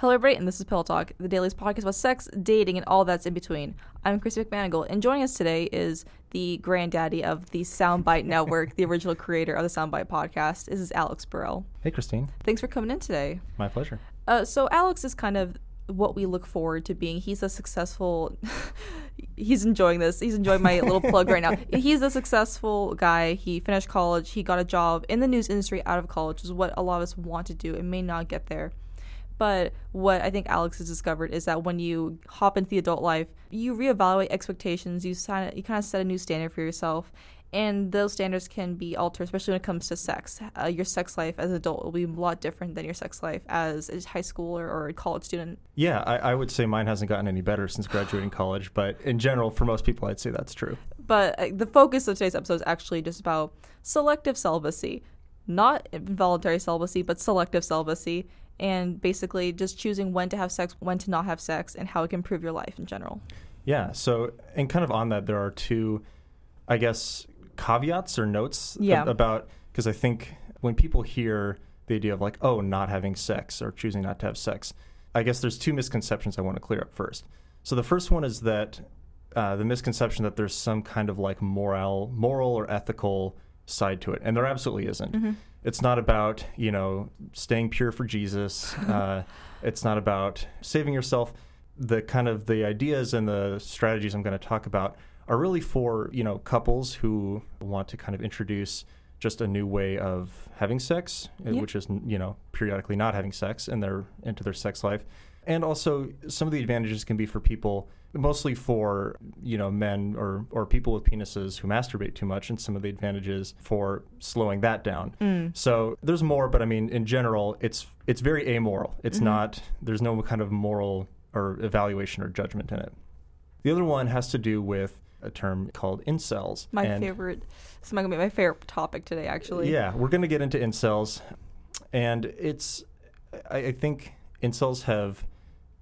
Hello, everybody, and this is Pill Talk, the daily's podcast about sex, dating, and all that's in between. I'm Chrissy McManigal, and joining us today is the granddaddy of the Soundbite Network, the original creator of the Soundbite podcast. This is Alex Burrell. Hey, Christine. Thanks for coming in today. My pleasure. Uh, so, Alex is kind of what we look forward to being. He's a successful. he's enjoying this. He's enjoying my little plug right now. He's a successful guy. He finished college. He got a job in the news industry out of college, which is what a lot of us want to do and may not get there. But what I think Alex has discovered is that when you hop into the adult life, you reevaluate expectations. You sign, you kind of set a new standard for yourself, and those standards can be altered, especially when it comes to sex. Uh, your sex life as an adult will be a lot different than your sex life as a high schooler or a college student. Yeah, I, I would say mine hasn't gotten any better since graduating college, but in general, for most people, I'd say that's true. But uh, the focus of today's episode is actually just about selective celibacy. Not involuntary celibacy, but selective celibacy and basically just choosing when to have sex, when to not have sex, and how it can improve your life in general. Yeah. So, and kind of on that, there are two, I guess, caveats or notes yeah. ab- about because I think when people hear the idea of like, oh, not having sex or choosing not to have sex, I guess there's two misconceptions I want to clear up first. So the first one is that uh, the misconception that there's some kind of like moral, moral or ethical side to it, and there absolutely isn't. Mm-hmm. It's not about you know staying pure for Jesus. Uh, it's not about saving yourself. The kind of the ideas and the strategies I'm going to talk about are really for you know couples who want to kind of introduce just a new way of having sex, uh, Yeah. which is you know periodically not having sex in their into their sex life, and also some of the advantages can be for people mostly for you know men or or people with penises who masturbate too much, and some of the advantages for slowing that down. Mm. So there's more, but I mean in general, it's it's very amoral. It's Mhm. not there's no kind of moral or evaluation or judgment in it. The other one has to do with a term called incels. My and- favorite. Is going to be my favorite topic today, actually. yeah, we're going to get into incels, and it's I, I think incels have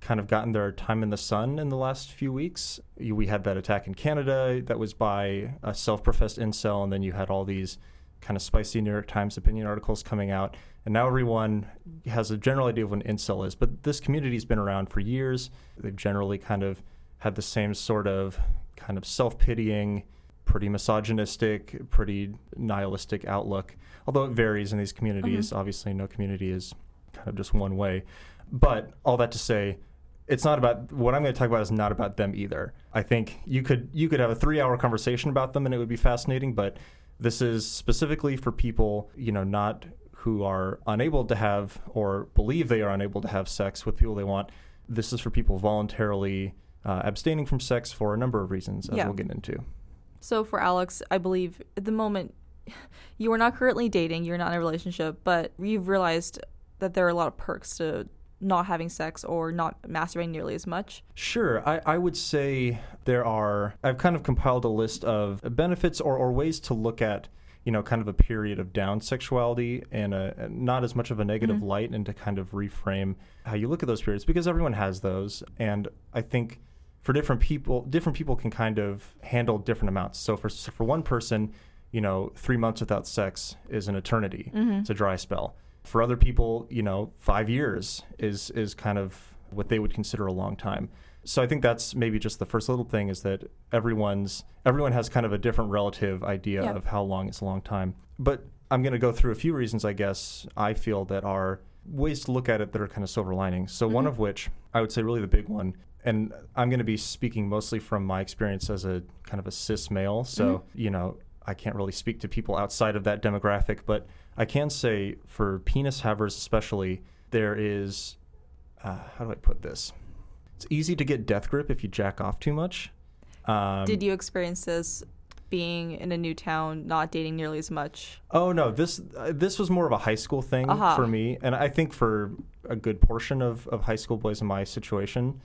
kind of gotten their time in the sun in the last few weeks. We had that attack in Canada that was by a self-professed incel, and then you had all these kind of spicy New York Times opinion articles coming out, and now everyone has a general idea of what an incel is. But this community's been around for years. They've generally kind of had the same sort of kind of self-pitying pretty misogynistic, pretty nihilistic outlook. Although it varies in these communities. Mm-hmm. Obviously, no community is kind of just one way. But all that to say, it's not about what I'm going to talk about is not about them either. I think you could you could have a three hour conversation about them and it would be fascinating. But this is specifically for people you know not who are unable to have or believe they are unable to have sex with people they want. This is for people voluntarily uh, abstaining from sex for a number of reasons, as Yeah. we'll get into. So for Alex, I believe at the moment you are not currently dating, you're not in a relationship, but you've realized that there are a lot of perks to not having sex or not masturbating nearly as much. Sure. I, I would say there are, I've kind of compiled a list of benefits or, or ways to look at, you know, kind of a period of down sexuality and uh, a, not as much of a negative mm-hmm. light and to kind of reframe how you look at those periods because everyone has those. And I think for different people, different people can kind of handle different amounts. So for, so for one person, you know, three months without sex is an eternity. Mm-hmm. It's a dry spell. For other people, you know, five years is is kind of what they would consider a long time. So I think that's maybe just the first little thing is that everyone's everyone has kind of a different relative idea Yeah. of how long is a long time. But I'm going to go through a few reasons I guess I feel that are ways to look at it that are kind of silver linings. So one mm-hmm. of which I would say really the big one and I'm going to be speaking mostly from my experience as a kind of a cis male. So, mm-hmm. you know, I can't really speak to people outside of that demographic, but I can say for penis havers especially, there is, uh, how do I put this? It's easy to get death grip if you jack off too much. Um, Did you experience this being in a new town, not dating nearly as much? Oh no, this uh, this was more of a high school thing Aha. for me, and I think for a good portion of, of high school boys in my situation,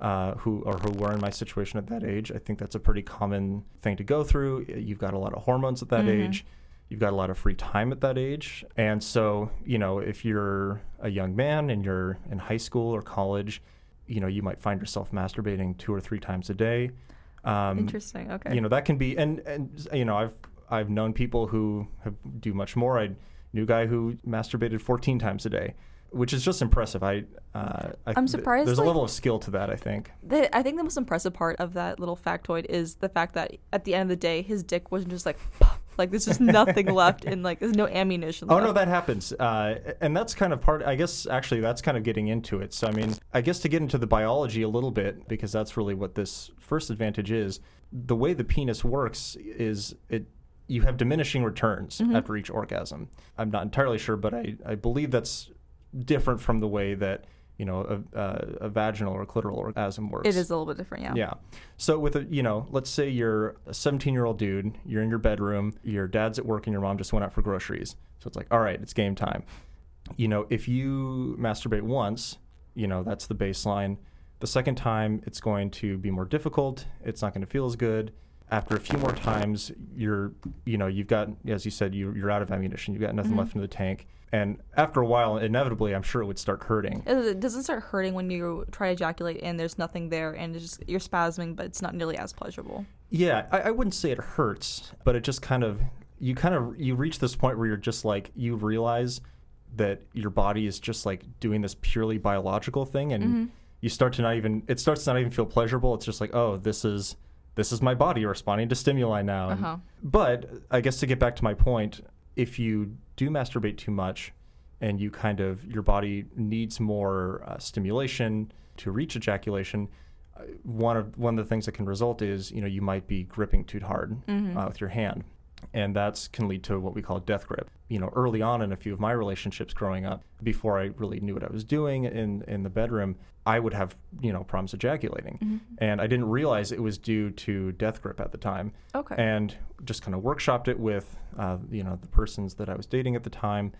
uh, who or who were in my situation at that age, I think that's a pretty common thing to go through. You've got a lot of hormones at that Mhm. age. You've got a lot of free time at that age, and so you know if you're a young man and you're in high school or college, you know you might find yourself masturbating two or three times a day. Um, Interesting. Okay. you know that can be and and you know i've i've known people who have do much more i knew a guy who masturbated 14 times a day which is just impressive. I, uh, I I'm surprised, There's like- a level of skill to that. I think. The, I think the most impressive part of that little factoid is the fact that at the end of the day, his dick wasn't just like, pop, like there's just nothing left and like there's no ammunition. Left. Oh left. no, that happens, uh, and that's kind of part. I guess actually that's kind of getting into it. So I mean, I guess to get into the biology a little bit because that's really what this first advantage is. The way the penis works is it you have diminishing returns after each orgasm. I'm not entirely sure, but I, I believe that's different from the way that you know a, a, a vaginal or clitoral orgasm works. It is a little bit different, yeah. Yeah. So with a, you know, let's say you're a 17 year old dude, you're in your bedroom, your dad's at work, and your mom just went out for groceries. So it's like, all right, it's game time. You know, if you masturbate once, you know, that's the baseline. The second time, it's going to be more difficult. It's not going to feel as good. After a few more times, you're, you know, you've got, as you said, you, you're out of ammunition. You've got nothing mm-hmm. left in the tank. And after a while, inevitably, I'm sure it would start hurting. It doesn't start hurting when you try to ejaculate and there's nothing there and it's just you're spasming, but it's not nearly as pleasurable. Yeah, I, I wouldn't say it hurts, but it just kind of you kind of you reach this point where you're just like you realize that your body is just like doing this purely biological thing, and you start to not even it starts to not even feel pleasurable. It's just like oh, this is this is my body responding to stimuli now. Uh-huh. But I guess to get back to my point, if you do masturbate too much, and you kind of your body needs more uh, stimulation to reach ejaculation, uh, one of one of the things that can result is you know you might be gripping too hard uh, with your hand, and that's can lead to what we call death grip. You know, early on in a few of my relationships growing up, before I really knew what I was doing in in the bedroom, I would have you know problems ejaculating, and I didn't realize it was due to death grip at the time Okay. and just kind of workshopped it with uh, you know the persons that I was dating at the time,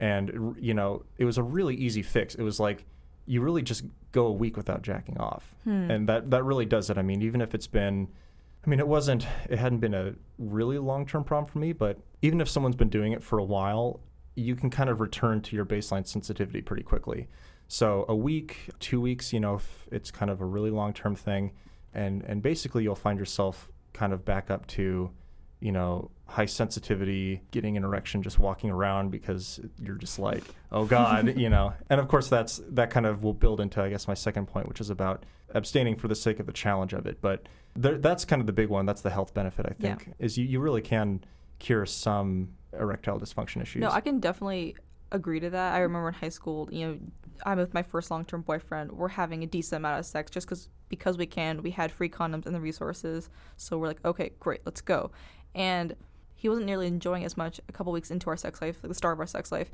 and you know it was a really easy fix. It was like you really just go a week without jacking off, and that that really does it. I mean, even if it's been, I mean, it wasn't, it hadn't been a really long term problem for me, but even if someone's been doing it for a while, you can kind of return to your baseline sensitivity pretty quickly. So a week, two weeks, you know, if it's kind of a really long term thing, and and basically you'll find yourself kind of back up to, you know, high sensitivity, getting an erection, just walking around because you're just like, oh God, you know. And of course, that's that kind of will build into, I guess, my second point, which is about abstaining for the sake of the challenge of it. But there, that's kind of the big one. That's the health benefit, I Yeah. think, is you, you really can cure some erectile dysfunction issues. No, I can definitely agree to that. I remember in high school, you know, I'm with my first long-term boyfriend. We're having a decent amount of sex just because because we can. We had free condoms and the resources, so we're like, okay, great, let's go. And he wasn't nearly enjoying as much a couple weeks into our sex life, like the start of our sex life.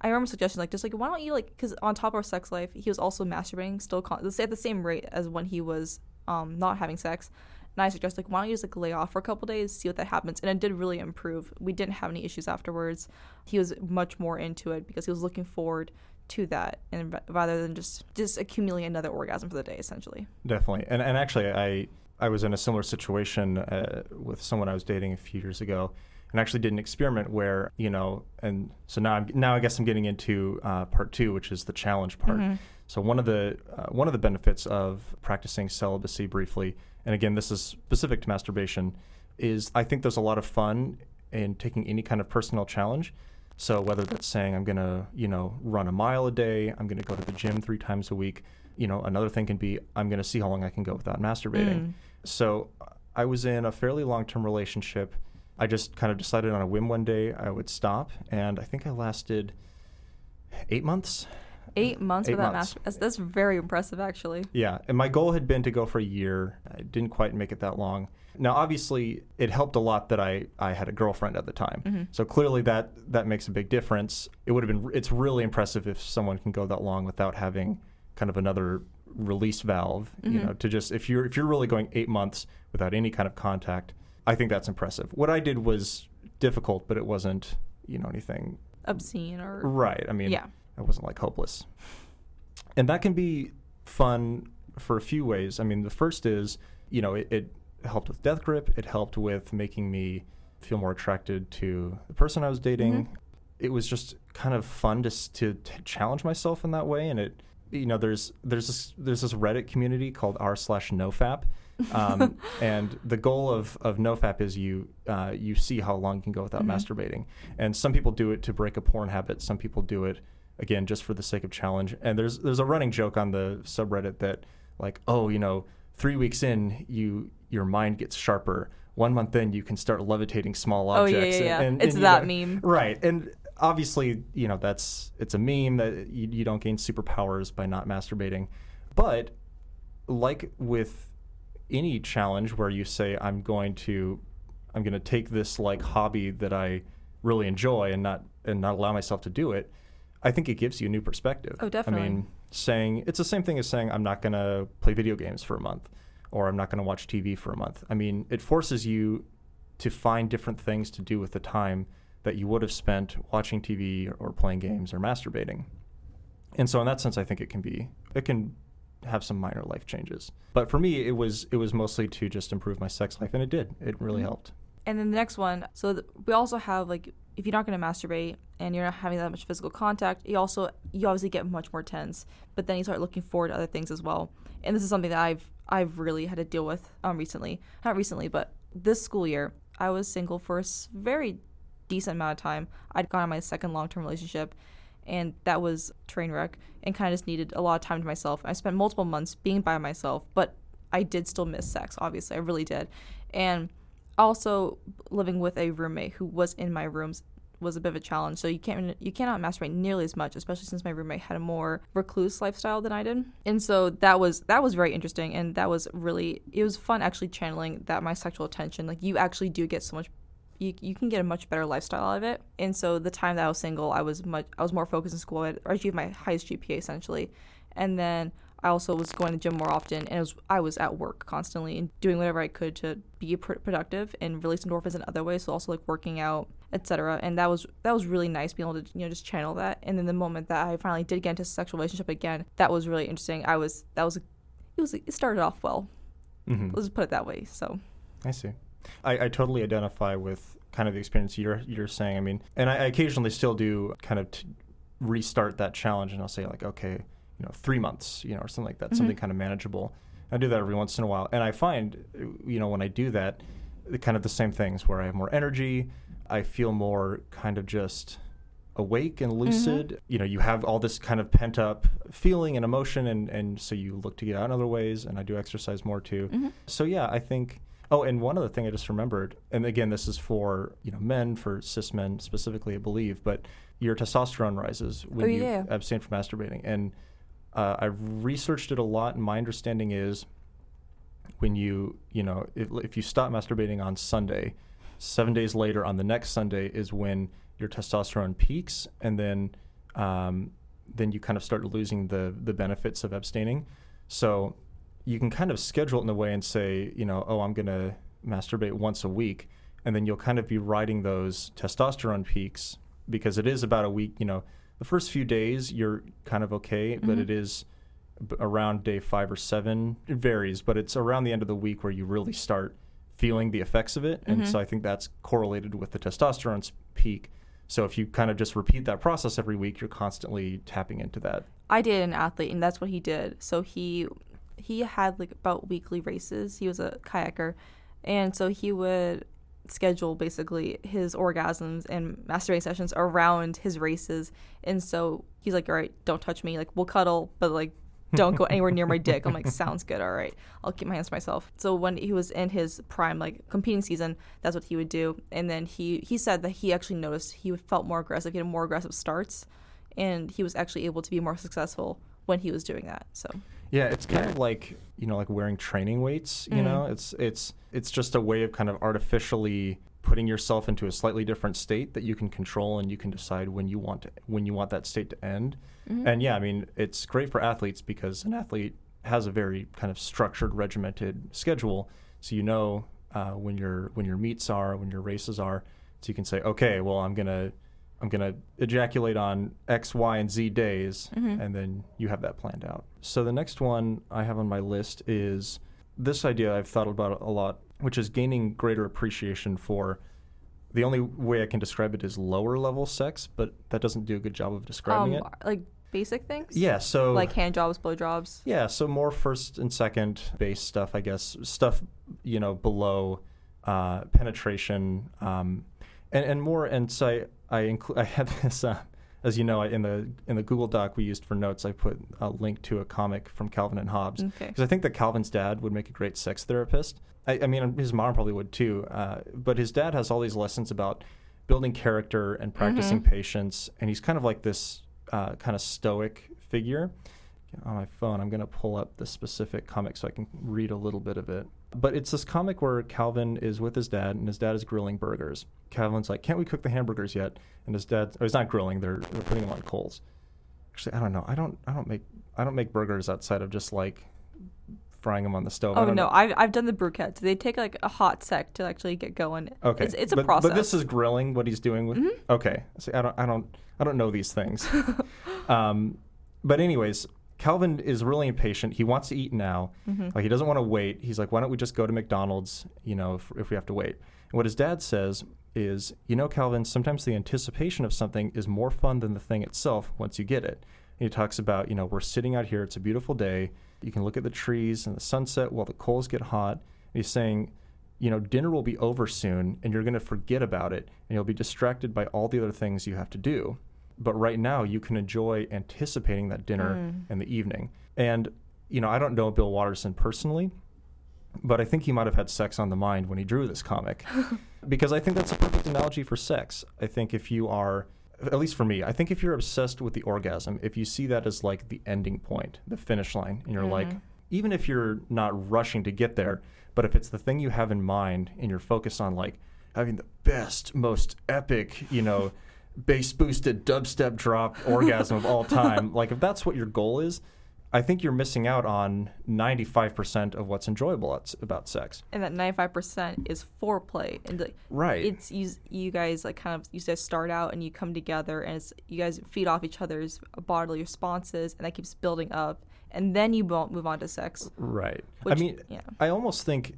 I remember suggesting like just like why don't you like because on top of our sex life, he was also masturbating still con- at the same rate as when he was um, not having sex. And I suggest like why don't you just like lay off for a couple days, see what that happens, and it did really improve. We didn't have any issues afterwards. He was much more into it because he was looking forward to that, and rather than just just accumulating another orgasm for the day, essentially. Definitely, and and actually, I I was in a similar situation uh, with someone I was dating a few years ago, and actually did an experiment where you know, and so now I'm now I guess I'm getting into uh, part two, which is the challenge part. So one of the uh, one of the benefits of practicing celibacy briefly, and again, this is specific to masturbation, is I think there's a lot of fun in taking any kind of personal challenge. So whether that's saying I'm gonna, you know, run a mile a day, I'm gonna go to the gym three times a week. You know, another thing can be I'm gonna see how long I can go without masturbating. Mm. So I was in a fairly long-term relationship. I just kind of decided on a whim one day I would stop, and I think I lasted eight months. Eight months Eight without months. masturbation. That's, that's very impressive, actually. Yeah, and my goal had been to go for a year. I didn't quite make it that long. Now, obviously, it helped a lot that I, I had a girlfriend at the time. Mm-hmm. So clearly, that that makes a big difference. It would have been. It's really impressive if someone can go that long without having kind of another release valve. You mm-hmm. know, to just if you're if you're really going eight months without any kind of contact, I think that's impressive. What I did was difficult, but it wasn't you know anything Obscene or Right. I mean, Yeah. I wasn't like hopeless. And that can be fun for a few ways. I mean, the first is, you know, it, it helped with death grip. It helped with making me feel more attracted to the person I was dating. It was just kind of fun to, to to challenge myself in that way. And it, you know, there's there's this there's this Reddit community called r slash nofap. um, and the goal of, of nofap is you uh, you see how long you can go without masturbating and some people do it to break a porn habit some people do it again just for the sake of challenge. And there's there's a running joke on the subreddit that like oh you know three weeks in you your mind gets sharper. One month in you can start levitating small Oh objects. yeah, yeah, yeah. and- and- it's and, that know- meme. Right. And obviously, you know, that's it's a meme that you, you don't gain superpowers by not masturbating. But like with any challenge where you say I'm going to I'm going to take this like hobby that I really enjoy and not and not allow myself to do it, I think it gives you a new perspective. Oh, definitely. I mean, saying it's the same thing as saying I'm not going to play video games for a month or I'm not going to watch TV for a month. I mean, it forces you to find different things to do with the time that you would have spent watching TV or, playing games or masturbating. And so in that sense I think it can be it can have some minor life changes. But for me it was it was mostly to just improve my sex life and it did. It really Mhm. helped. And then the next one, so th- we also have like if you're not going to masturbate and you're not having that much physical contact, you also you obviously get much more tense. But then you start looking forward to other things as well. And this is something that I've I've really had to deal with um recently. Not recently, but this school year, I was single for a very decent amount of time. I'd gone on my second long-term relationship and that was train wreck and kind of just needed a lot of time to myself. I spent multiple months being by myself, but I did still miss sex, obviously. I really did. And also living with a roommate who was in my rooms was a bit of a challenge. So you can't you cannot masturbate nearly as much, especially since my roommate had a more recluse lifestyle than I did. And so that was that was very interesting and that was really it was fun actually channeling that my sexual attention. Like you actually do get so much you, you can get a much better lifestyle out of it. And so the time that I was single, I was much I was more focused in school. I achieved my highest GPA essentially, and then I also was going to gym more often, and was I was at work constantly and doing whatever I could to be pr- productive and release endorphins in other ways. So also like working out, etc. And that was that was really nice being able to you know just channel that. And then the moment that I finally did get into a sexual relationship again, that was really interesting. I was that was it was it started off well. Mhm. Let's put it that way. So I see. I, I totally identify with kind of the experience you're you're saying. I mean, and I, I occasionally still do kind of t- restart that challenge, and I'll say like, okay, you know, three months, you know, or something like that, something Mhm. kind of manageable. I do that every once in a while, and I find, you know, when I do that, the- kind of the same things where I have more energy, I feel more kind of just awake and lucid. You know, you have all this kind of pent up feeling and emotion, and and so you look to get out in other ways. And I do exercise more too. Mhm. So yeah, I think. Oh, and one other thing I just remembered, and again, this is for you know men, for cis men specifically, I believe, but your testosterone rises when Oh, you abstain from masturbating, and uh, I've researched it a lot, and my understanding is when you you know if, if you stop masturbating on Sunday, seven days later on the next Sunday is when your testosterone peaks, and then um, then you kind of start losing the the benefits of abstaining. So you can kind of schedule it in a way and say, you know, oh, I'm going to masturbate once a week, and then you'll kind of be riding those testosterone peaks because it is about a week. You know, the first few days you're kind of okay, but Mhm. it is around day five or seven. It varies, but it's around the end of the week where you really start feeling the effects of it, and Mhm. so I think that's correlated with the testosterone's peak. So if you kind of just repeat that process every week, you're constantly tapping into that. I did an athlete, and that's what he did. So he he had like about weekly races. He was a kayaker, and so he would schedule basically his orgasms and masturbating sessions around his races. And so he's like, "All right, don't touch me. Like we'll cuddle, but like." Don't go anywhere near my dick. I'm like, sounds good. All right, I'll keep my hands to myself. So when he was in his prime, like competing season, that's what he would do. And then he he said that he actually noticed he felt more aggressive. He had more aggressive starts, and he was actually able to be more successful when he was doing that. So Yeah, it's kind of like you know, like wearing training weights. You Mhm. know, it's it's it's just a way of kind of artificially putting yourself into a slightly different state that you can control and you can decide when you want to, when you want that state to end. Mhm. And yeah, I mean, it's great for athletes because an athlete has a very kind of structured, regimented schedule, so you know uh, when your when your meets are, when your races are, so you can say, okay, well, I'm gonna I'm gonna ejaculate on X, Y, and Z days, Mhm. and then you have that planned out. So the next one I have on my list is this idea I've thought about a lot, which is gaining greater appreciation for. The only way I can describe it is lower level sex, but that doesn't do a good job of describing um, it. like basic things. Yeah, so like hand jobs, blow jobs. yeah, so more first and second base stuff, I guess. Stuff you know below uh, penetration, um, and and more. And so I I, inclu- I had this uh, as you know, I- in the in the Google Doc we used for notes, I put a link to a comic from Calvin and Hobbes Okay. because I think that Calvin's dad would make a great sex therapist. I, I mean, his mom probably would too. Uh, but his dad has all these lessons about building character and practicing patience, and he's kind of like this uh, kind of stoic figure. On my phone, I'm going to pull up the specific comic so I can read a little bit of it. But it's this comic where Calvin is with his dad, and his dad is grilling burgers. Calvin's like, "Can't we cook the hamburgers yet?" And his dad, oh, he's not grilling; they're, they're putting them on coals. Actually, I don't know. I don't. I don't make. I don't make burgers outside of just like frying them on the stove. I Oh don't no, know. I've I've done the briquettes. They take like a hot sec to actually get going. Okay, it's it's a but, process. Mm-hmm. But this is grilling. What he's doing with. Okay, see, I don't. I don't. I don't know these things. um, but anyways, Calvin is really impatient. He wants to eat now. Mm-hmm. Like he doesn't want to wait. He's like, why don't we just go to McDonald's? You know, if, if we have to wait. And what his dad says is, you know, Calvin, sometimes the anticipation of something is more fun than the thing itself once you get it. And he talks about, you know, we're sitting out here. It's a beautiful day. You can look at the trees and the sunset while the coals get hot. And he's saying, you know, dinner will be over soon and you're going to forget about it and you'll be distracted by all the other things you have to do. But right now, you can enjoy anticipating that dinner mm. in the evening. And, you know, I don't know Bill Watterson personally, but I think he might have had sex on the mind when he drew this comic. because I think that's a perfect analogy for sex. I think if you are, at least for me, I think if you're obsessed with the orgasm, if you see that as like the ending point, the finish line, and you're mm-hmm. like, even if you're not rushing to get there, but if it's the thing you have in mind and you're focused on like having the best, most epic, you know, bass boosted dubstep drop orgasm of all time, like if that's what your goal is, I think you're missing out on 95% of what's enjoyable at- about sex. and that ninety five percent is foreplay, and like, Right. it's you you guys like kind of you guys start out and you come together, and it's you guys feed off each other's bodily responses, and that keeps building up, and then you move on to sex. Right. Which- I mean, yeah. I almost think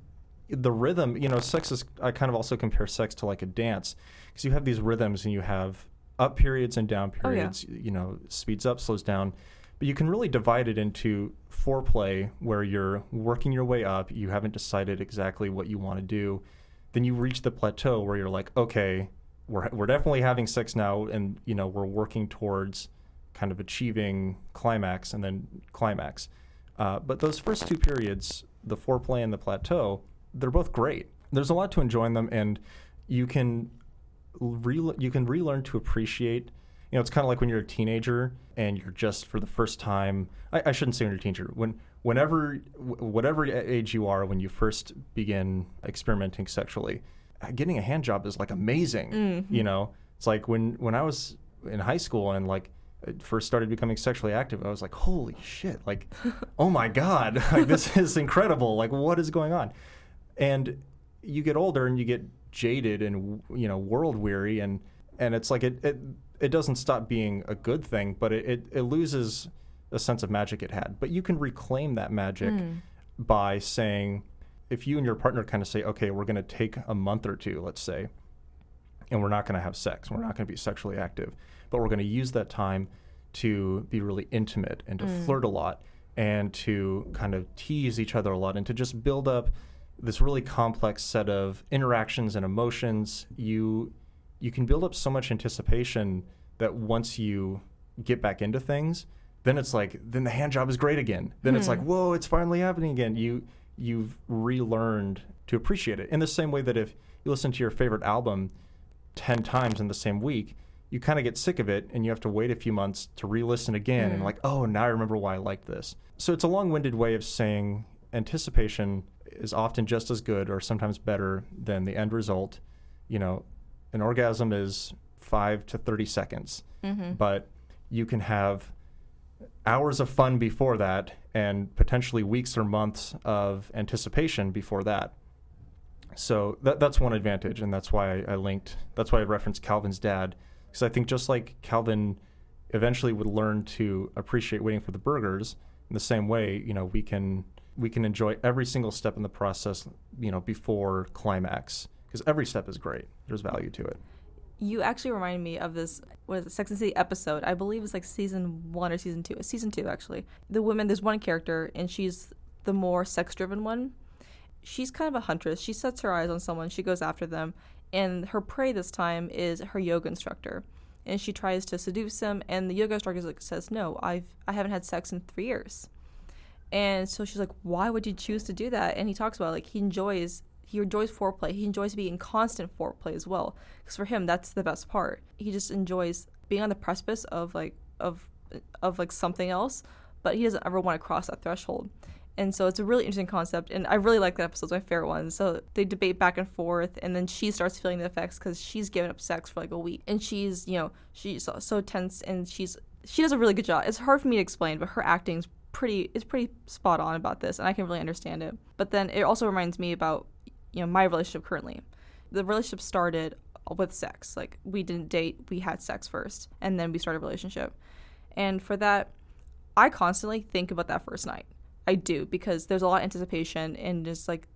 the rhythm, you know, sex is, I kind of also compare sex to like a dance because you have these rhythms and you have up periods and down Oh, yeah. periods, you know, speeds up, slows down. But you can really divide it into foreplay where you're working your way up, you haven't decided exactly what you want to do. Then you reach the plateau where you're like, okay, we're, we're definitely having sex now and, you know, we're working towards kind of achieving climax and then climax. Uh, but those first two periods, the foreplay and the plateau, they're both great. There's a lot to enjoy in them, and you can re- you can relearn to appreciate. You know, it's kind of like when you're a teenager and you're just for the first time. I, I shouldn't say when you're a teenager. When whenever wh- whatever age you are when you first begin experimenting sexually, uh, getting a hand job is like amazing. You know, it's like when when I was in high school and like first started becoming sexually active, I was like, holy shit, like, oh my god, like this is incredible. Like, what is going on? And you get older and you get jaded and you know world weary and and it's like it it, it doesn't stop being a good thing, but it, it, it loses a sense of magic it had. But you can reclaim that magic hmm. by saying, if you and your partner kind of say, okay, we're going to take a month or two, let's say, and we're not going to have sex. We're not going to be sexually active, but we're going to use that time to be really intimate and to hmm. flirt a lot and to kind of tease each other a lot and to just build up this really complex set of interactions and emotions. You you can build up so much anticipation that once you get back into things, then it's like then the hand job is great again. Then it's hmm. like whoa, it's finally happening again. You you've relearned to appreciate it in the same way that if you listen to your favorite album 10 times in the same week, you kind of get sick of it and you have to wait a few months to re listen again and, hmm. like, oh, now I remember why I liked this. So it's a long winded way of saying anticipation is often just as good or sometimes better than the end result. You know, an orgasm is five to 30 seconds, mm-hmm. but you can have hours of fun before that and potentially weeks or months of anticipation before that. So that, that's one advantage, and that's why I, I linked. That's why I referenced Calvin's dad, because I think just like Calvin eventually would learn to appreciate waiting for the burgers, in the same way, you know, we can we can enjoy every single step in the process, you know, before climax, because every step is great. There's value to it. You actually remind me of this what is it, Sex and City episode. I believe it's like season one or season two. Season two, actually. The woman, there's one character, and she's the more sex driven one. She's kind of a huntress. She sets her eyes on someone, she goes after them, and her prey this time is her yoga instructor. and she tries to seduce him and the yoga instructor says no i've i haven't had sex in three years and so she's like why would you choose to do that and he talks about like he enjoys he enjoys foreplay. He enjoys being in constant foreplay as well because for him that's the best part. He just enjoys being on the precipice of like of of like something else but he doesn't ever want to cross that threshold. And so it's a really interesting concept and i really like that episode it's my favorite one. So they debate back and forth and then she starts feeling the effects because she's given up sex for like a week. And she's you know she's so, tense and she's she does a really good job. It's hard for me to explain but her acting's pretty is pretty spot on about this and i can really understand it. But then it also reminds me about you know my relationship currently the relationship started with sex like we didn't date we had sex first and then we started a relationship and for that i constantly think about that first night I do because there's a lot of anticipation and just like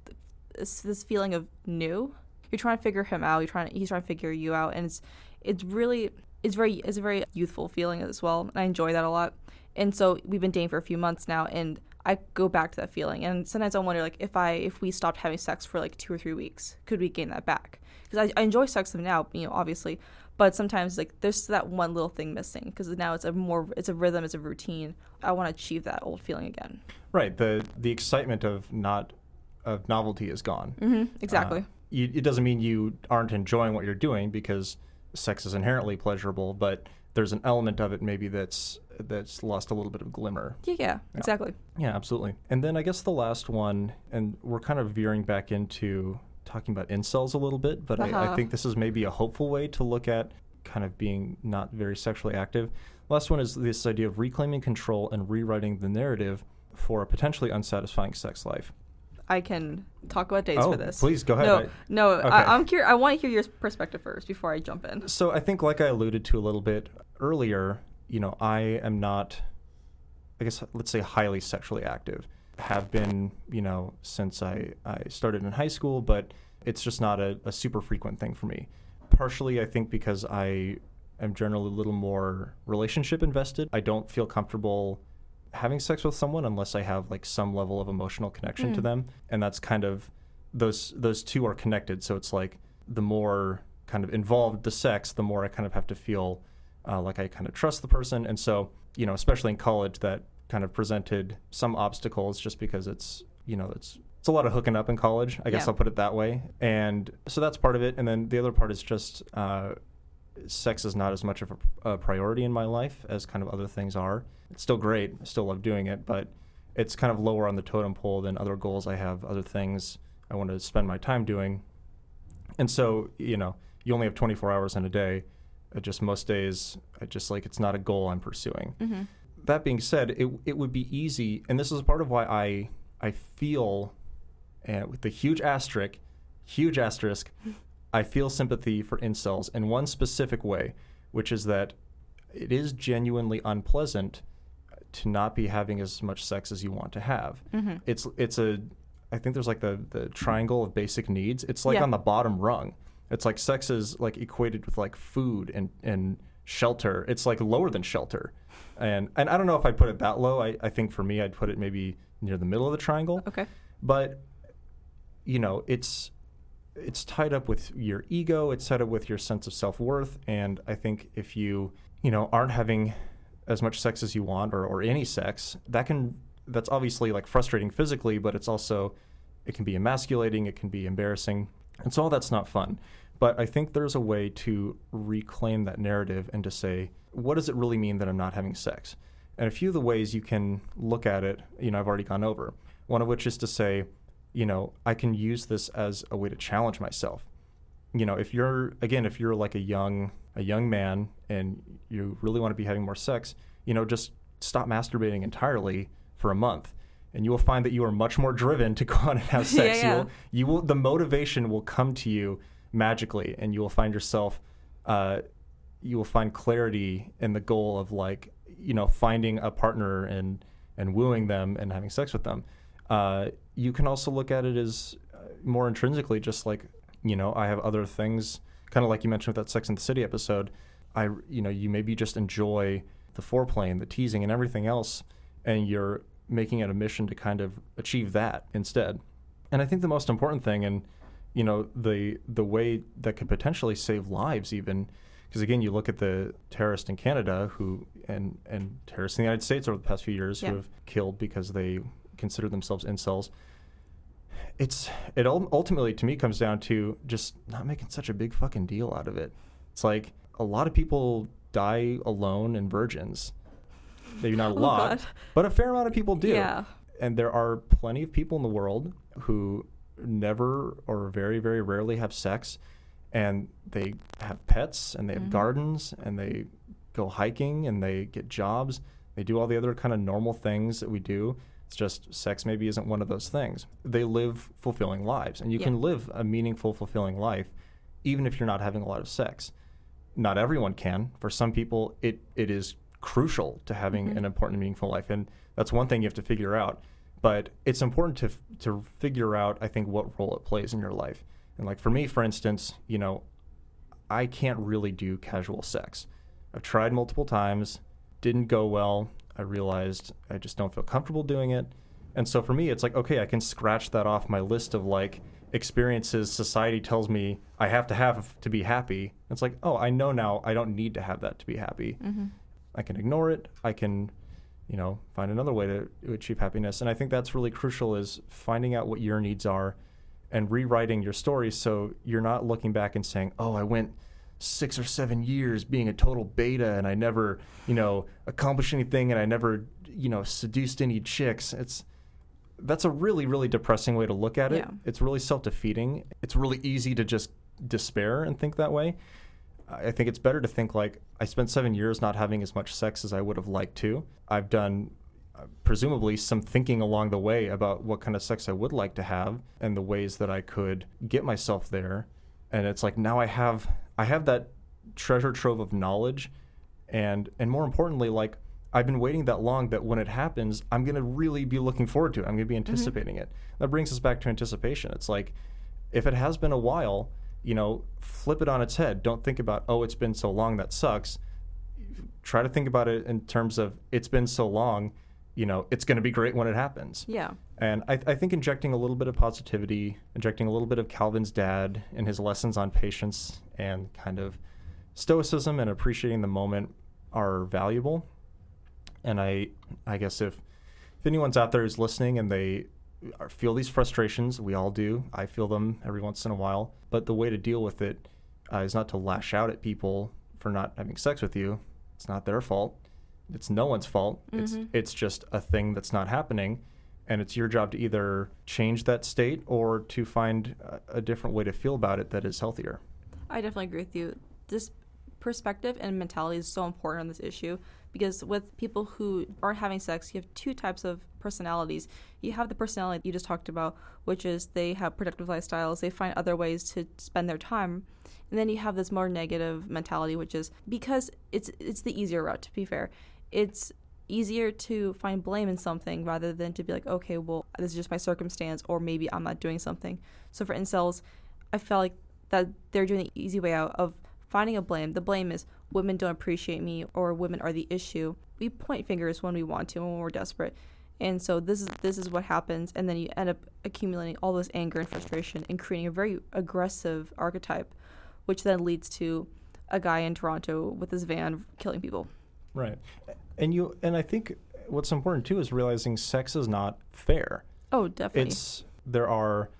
this, this feeling of new. You're trying to figure him out. You're trying to, he's trying to figure you out, and it's it's really it's very it's a very youthful feeling as well. And I enjoy that a lot. And so we've been dating for a few months now, and I go back to that feeling. And sometimes I wonder like if I if we stopped having sex for like two or three weeks, could we gain that back? Because I, I enjoy sex now, you know, obviously, but sometimes like there's that one little thing missing because now it's a more it's a rhythm it's a routine i want to achieve that old feeling again right the the excitement of not of novelty is gone mm-hmm, exactly uh, you, it doesn't mean you aren't enjoying what you're doing because sex is inherently pleasurable but there's an element of it maybe that's that's lost a little bit of glimmer yeah yeah, yeah. exactly yeah absolutely and then i guess the last one and we're kind of veering back into talking about incels a little bit, but uh-huh. I, I, uh-huh. think this is maybe a hopeful way to look at kind of being not very sexually active. Last one is this idea of reclaiming control and rewriting the narrative for a potentially unsatisfying sex life. I can talk about dates oh, for this. Please go ahead. No, no, okay. I, am curious. I want to hear your perspective first before I jump in. So I think, like I alluded to a little bit earlier, you know, I am not, I guess, let's say, highly sexually active. Have been, you know, since I I started in high school, but it's just not a, a super frequent thing for me. Partially, I think because I am generally a little more relationship invested. I don't feel comfortable having sex with someone unless I have like some level of emotional connection mm. to them, and that's kind of those those two are connected. So it's like the more kind of involved the sex, the more I kind of have to feel uh, like I kind of trust the person, and so you know, especially in college, that kind of presented some obstacles just because it's you know it's it's a lot of hooking up in college. I guess yeah. I'll put it that way. And so that's part of it. And then the other part is just uh, sex is not as much of a, a, priority in my life as kind of other things are. It's still great. I still love doing it, but it's kind of lower on the totem pole than other goals I have, other things I want to spend my time doing. And so, you know, you only have 24 hours in a day. It just most days, I just like it's not a goal I'm pursuing. Mm-hmm. That being said, it, it would be easy, and this is part of why I I feel and with the huge asterisk, huge asterisk, I feel sympathy for incels in one specific way, which is that it is genuinely unpleasant to not be having as much sex as you want to have. Mm-hmm. It's it's a I think there's like the the triangle of basic needs. It's like yeah. on the bottom rung. It's like sex is like equated with like food and and shelter. It's like lower than shelter. And and I don't know if I put it that low. I, I think for me I'd put it maybe near the middle of the triangle. Okay. But you know, it's it's tied up with your ego, it's tied up with your sense of self-worth, and I think if you, you know, aren't having as much sex as you want or, or any sex, that can that's obviously like frustrating physically, but it's also it can be emasculating, it can be embarrassing. And so all that's not fun. But I think there's a way to reclaim that narrative and to say, what does it really mean that I'm not having sex? And a few of the ways you can look at it, you know, I've already gone over. One of which is to say, you know, I can use this as a way to challenge myself. You know, if you're again, if you're like a young a young man and you really want to be having more sex, you know, just stop masturbating entirely for a month and you will find that you are much more driven to go on and have sex. yeah, yeah. You, will, you will the motivation will come to you magically and you will find yourself uh, you will find clarity in the goal of like you know finding a partner and and wooing them and having sex with them uh, you can also look at it as uh, more intrinsically, just like you know, I have other things, kind of like you mentioned with that Sex and the City episode. I, you know, you maybe just enjoy the foreplay and the teasing and everything else, and you're making it a mission to kind of achieve that instead. And I think the most important thing, and you know, the the way that could potentially save lives, even Because again, you look at the terrorists in Canada who and and terrorists in the United States over the past few years Yeah. who have killed because they consider themselves incels. It's it ul- ultimately to me comes down to just not making such a big fucking deal out of it. It's like a lot of people die alone and virgins. Maybe not a Oh, lot, God. but a fair amount of people do. Yeah. And there are plenty of people in the world who never or very, very rarely have sex. And they have pets and they have Mhm. gardens and they go hiking and they get jobs. They do all the other kind of normal things that we do. It's just sex maybe isn't one of those things. They live fulfilling lives. And you Yeah. can live a meaningful, fulfilling life even if you're not having a lot of sex not everyone can. For some people, it, it is crucial to having Mhm. an important, meaningful life, and that's one thing you have to figure out. But it's important to to figure out, I think, what role it plays in your life. And like for me, for instance, you know, I can't really do casual sex. I've tried multiple times, didn't go well. I realized I just don't feel comfortable doing it. And so for me, it's like, okay, I can scratch that off my list of like experiences society tells me I have to have to be happy. It's like, oh, I know now I don't need to have that to be happy. Mm-hmm. I can ignore it. I can, you know, find another way to achieve happiness. And I think that's really crucial is finding out what your needs are and rewriting your story so you're not looking back and saying, "Oh, I went 6 or 7 years being a total beta and I never, you know, accomplished anything and I never, you know, seduced any chicks." It's that's a really really depressing way to look at it. Yeah. It's really self-defeating. It's really easy to just despair and think that way. I think it's better to think like I spent seven years not having as much sex as I would have liked to. I've done uh, presumably some thinking along the way about what kind of sex I would like to have and the ways that I could get myself there. And it's like now I have I have that treasure trove of knowledge and and more importantly like I've been waiting that long that when it happens, I'm going to really be looking forward to it. I'm going to be mm-hmm. anticipating it. That brings us back to anticipation. It's like if it has been a while, you know, flip it on its head. Don't think about, oh, it's been so long, that sucks. Try to think about it in terms of it's been so long, you know, it's going to be great when it happens. Yeah. And I, I think injecting a little bit of positivity, injecting a little bit of Calvin's dad and his lessons on patience and kind of stoicism and appreciating the moment are valuable. And I, I guess if if anyone's out there who's listening and they are, feel these frustrations, we all do. I feel them every once in a while. But the way to deal with it uh, is not to lash out at people for not having sex with you. It's not their fault. It's no one's fault. It's Mhm. it's just a thing that's not happening, and it's your job to either change that state or to find a, a different way to feel about it that is healthier. I definitely agree with you. This perspective and mentality is so important on this issue because with people who aren't having sex, you have two types of personalities. You have the personality you just talked about, which is they have productive lifestyles, they find other ways to spend their time. And then you have this more negative mentality, which is because it's it's the easier route to be fair. It's easier to find blame in something rather than to be like, okay, well, this is just my circumstance, or maybe I'm not doing something. So for incels, I felt like that they're doing the easy way out of finding a blame. The blame is women don't appreciate me or women are the issue. We point fingers when we want to when we're desperate. And so this is this is what happens and then you end up accumulating all this anger and frustration and creating a very aggressive archetype which then leads to a guy in Toronto with his van killing people. Right. And you and I think what's important too is realizing sex is not fair. Oh, definitely. It's there are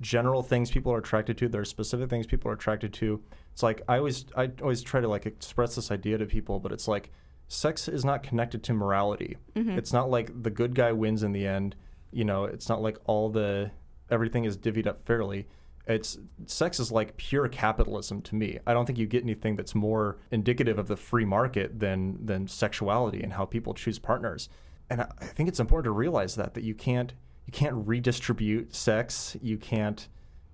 general things people are attracted to. There are specific things people are attracted to. It's like I always I always try to like express this idea to people, but it's like sex is not connected to morality. Mhm. It's not like the good guy wins in the end. You know, it's not like all the everything is divvied up fairly. It's sex is like pure capitalism to me. I don't think you get anything that's more indicative of the free market than than sexuality and how people choose partners. And I, think it's important to realize that that you can't you can't redistribute sex. You can't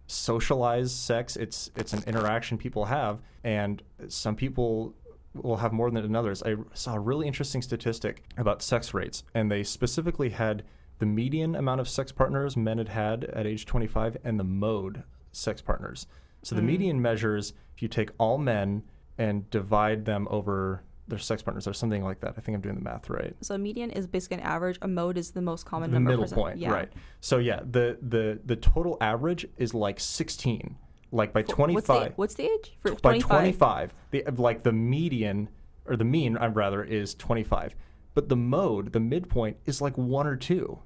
socialize sex. It's it's an interaction people have, and some people will have more than others. I saw a really interesting statistic about sex rates, and they specifically had the median amount of sex partners men had had at age 25 and the mode sex partners. So the Mm. median measures if you take all men and divide them over their sex partners or something like that. I think I'm doing the math right so a median is basically an average. A mode is the most common the number. of middle percent- point, yeah. right? So yeah, the the the total average is like 16 Like by 25, the, what's the age? For by 25. 25, the like the median or the mean, I'm rather, is 25. But the mode, the midpoint, is like one or two.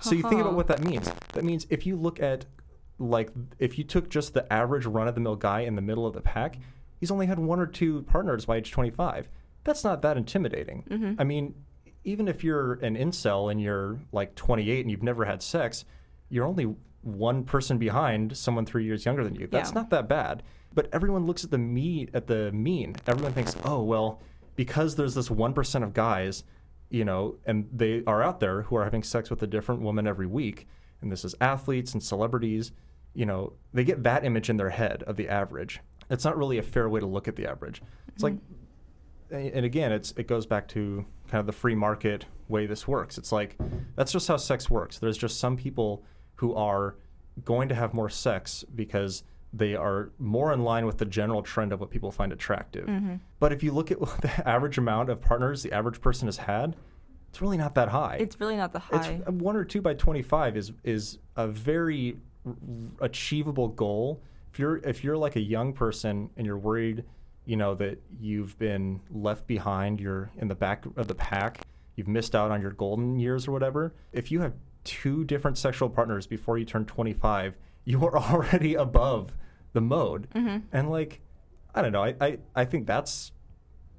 So you think about what that means. That means if you look at like if you took just the average run of the mill guy in the middle of the pack, he's only had one or two partners by age 25. That's not that intimidating. Mm-hmm. I mean, even if you're an incel and you're like 28 and you've never had sex, you're only one person behind someone three years younger than you. That's Yeah. not that bad. But everyone looks at the me at the mean. Everyone thinks, oh well, because there's this one percent of guys, you know, and they are out there who are having sex with a different woman every week, and this is athletes and celebrities. You know, they get that image in their head of the average. It's not really a fair way to look at the average. It's like and again, it's it goes back to kind of the free market way this works. It's like that's just how sex works. There's just some people who are going to have more sex because they are more in line with the general trend of what people find attractive. But if you look at the average amount of partners the average person has had, it's really not that high. It's really not the It's high. uh, one or two by 25 is is a very achievable goal. If you're if you're like a young person and you're worried, you know that you've been left behind, you're in the back of the pack, you've missed out on your golden years or whatever. If you have two different sexual partners before you turn 25, you are already above the mode. Mm-hmm. And like I don't know, I, I I think that's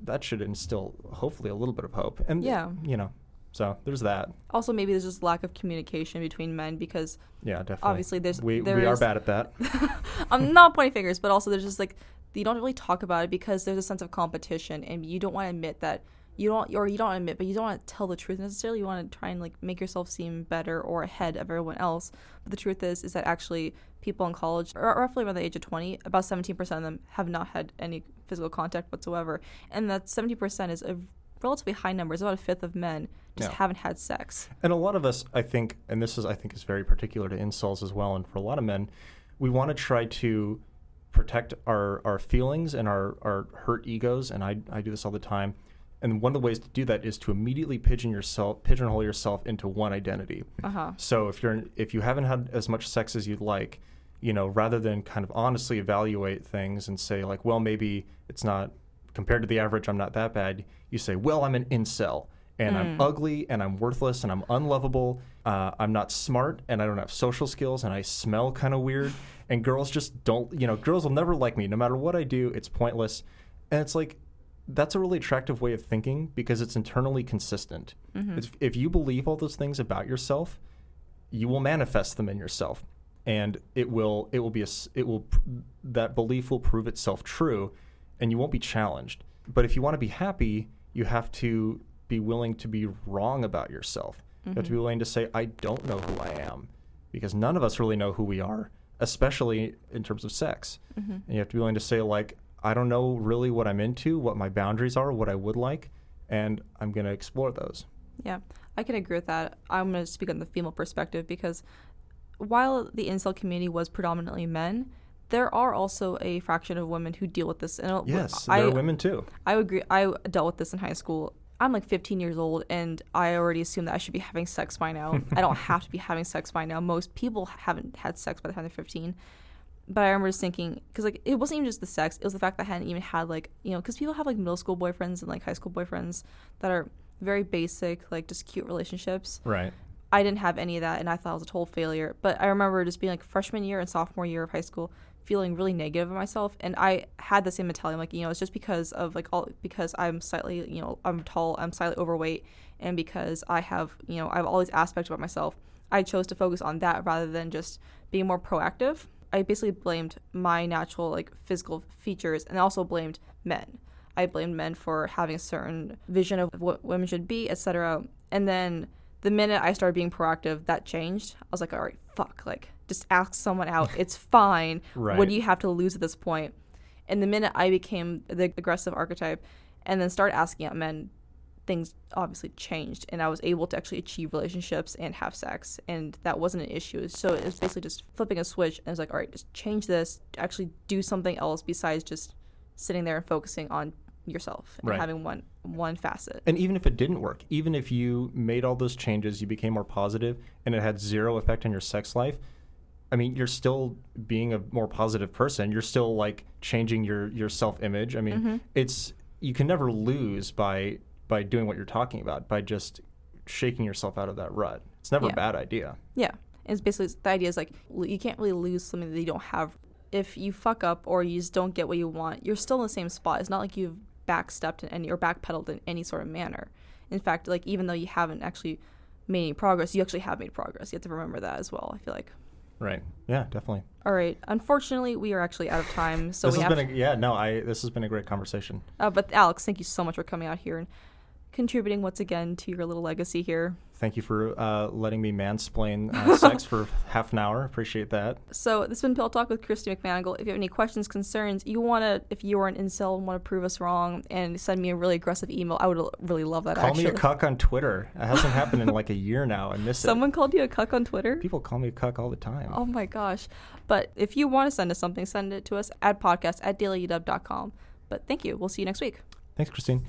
that should instill hopefully a little bit of hope. And Yeah. you know, so there's that. also, maybe there's just lack of communication between men because Yeah, definitely. Obviously, there's- we there we are bad at that. I'm not pointing fingers, but also there's just like you don't really talk about it because there's a sense of competition, and you don't want to admit that you don't, or you don't admit, but you don't want to tell the truth necessarily. You want to try and like make yourself seem better or ahead of everyone else. But the truth is, is that actually people in college, roughly around the age of 20, about 17% of them have not had any physical contact whatsoever, and that 70% is a relatively high number. It's about a fifth of men just Yeah. haven't had sex. And a lot of us, I think, and this is I think is very particular to incels as well, and for a lot of men, we want to try to protect our our feelings and our our hurt egos, and I I do this all the time. And one of the ways to do that is to immediately pigeon yourself, pigeonhole yourself into one identity. Uh huh. So if you're if you haven't had as much sex as you'd like, you know, rather than kind of honestly evaluate things and say like, well, maybe it's not compared to the average, I'm not that bad. You say, well, I'm an incel and I'm ugly and I'm worthless and I'm unlovable. Uh, I'm not smart and I don't have social skills and I smell kind of weird. And girls just don't, you know, girls will never like me no matter what I do. It's pointless. And it's like that's a really attractive way of thinking because it's internally consistent. It's, if you believe all those things about yourself, you will manifest them in yourself, and it will it will be a it will that belief will prove itself true, and you won't be challenged. But if you want to be happy, you have to be willing to be wrong about yourself. You have to be mm-hmm. willing to say, I don't know who I am, because none of us really know who we are, especially in terms of sex. Mm-hmm. And you have to be willing to say, like, I don't know really what I'm into, what my boundaries are, what I would like, and I'm going to explore those. Yeah, I can agree with that. I'm going to speak on the female perspective because while the incel community was predominantly men, there are also a fraction of women who deal with this. And Yes, I, there are women too. I agree. I dealt with this in high school. I'm like 15 years old, and I already assume that I should be having sex by now. I don't have to be having sex by now. Most people haven't had sex by the time they're 15. But I remember just thinking, because like it wasn't even just the sex; it was the fact that I hadn't even had like you know, because people have like middle school boyfriends and like high school boyfriends that are very basic, like just cute relationships. Right. I didn't have any of that, and I thought I was a total failure. But I remember just being like freshman year and sophomore year of high school, feeling really negative of myself, and I had the same mentality. I'm like, you know, it's just because of like all because I'm slightly, you know, I'm tall, I'm slightly overweight, and because I have, you know, I have all these aspects about myself. I chose to focus on that rather than just being more proactive. I basically blamed my natural like physical features, and also blamed men. I blamed men for having a certain vision of what women should be, etc. And then the minute I started being proactive, that changed. I was like, all right, fuck, like just ask someone out. It's fine. Right. What do you have to lose at this point? And the minute I became the aggressive archetype, and then started asking out men, things obviously changed, and I was able to actually achieve relationships and have sex, and that wasn't an issue. So it was basically just flipping a switch, and it's like, all right, just change this, actually do something else besides just sitting there and focusing on yourself and Right. having one one facet. And even if it didn't work, even if you made all those changes, you became more positive, and it had zero effect on your sex life, I mean, you're still being a more positive person. You're still like changing your your self image. I mean, mm-hmm. it's you can never lose by by doing what you're talking about by just shaking yourself out of that rut. It's never Yeah. a bad idea. Yeah. It's basically the idea is like you can't really lose something that you don't have. If you fuck up or you just don't get what you want, you're still in the same spot. It's not like you've backstepped in any or backpedaled in any sort of manner. In fact, like even though you haven't actually made any progress, you actually have made progress. You have to remember that as well. I feel like. Right. Yeah, definitely. All right. Unfortunately, we are actually out of time, so this we has have. been a, yeah, no, I this has been a great conversation. uh, but Alex, thank you so much for coming out here and contributing once again to your little legacy here. Thank you for uh, letting me mansplain uh, sex for half an hour. Appreciate that. So this has been Pill Talk with Christy McManigal. If you have any questions, concerns, you want to, if you are an incel and want to prove us wrong and send me a really aggressive email, I would l- really love that. Call actually, me a cuck on Twitter. It hasn't happened in like a year now. I miss someone called you a cuck on Twitter. People call me a cuck all the time. Oh my gosh! But if you want to send us something, send it to us at podcast at dailyudub.com. But thank you. We'll see you next week. Thanks, Christine.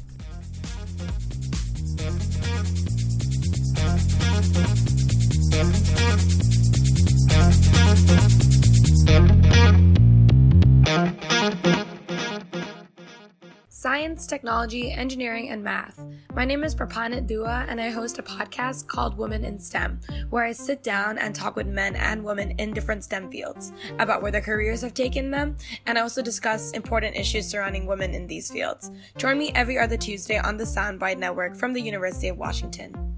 Science, technology, engineering, and math. My name is Prapanit Dua, and I host a podcast called Women in STEM, where I sit down and talk with men and women in different STEM fields about where their careers have taken them, and I also discuss important issues surrounding women in these fields. Join me every other Tuesday on the Soundbite Network from the University of Washington.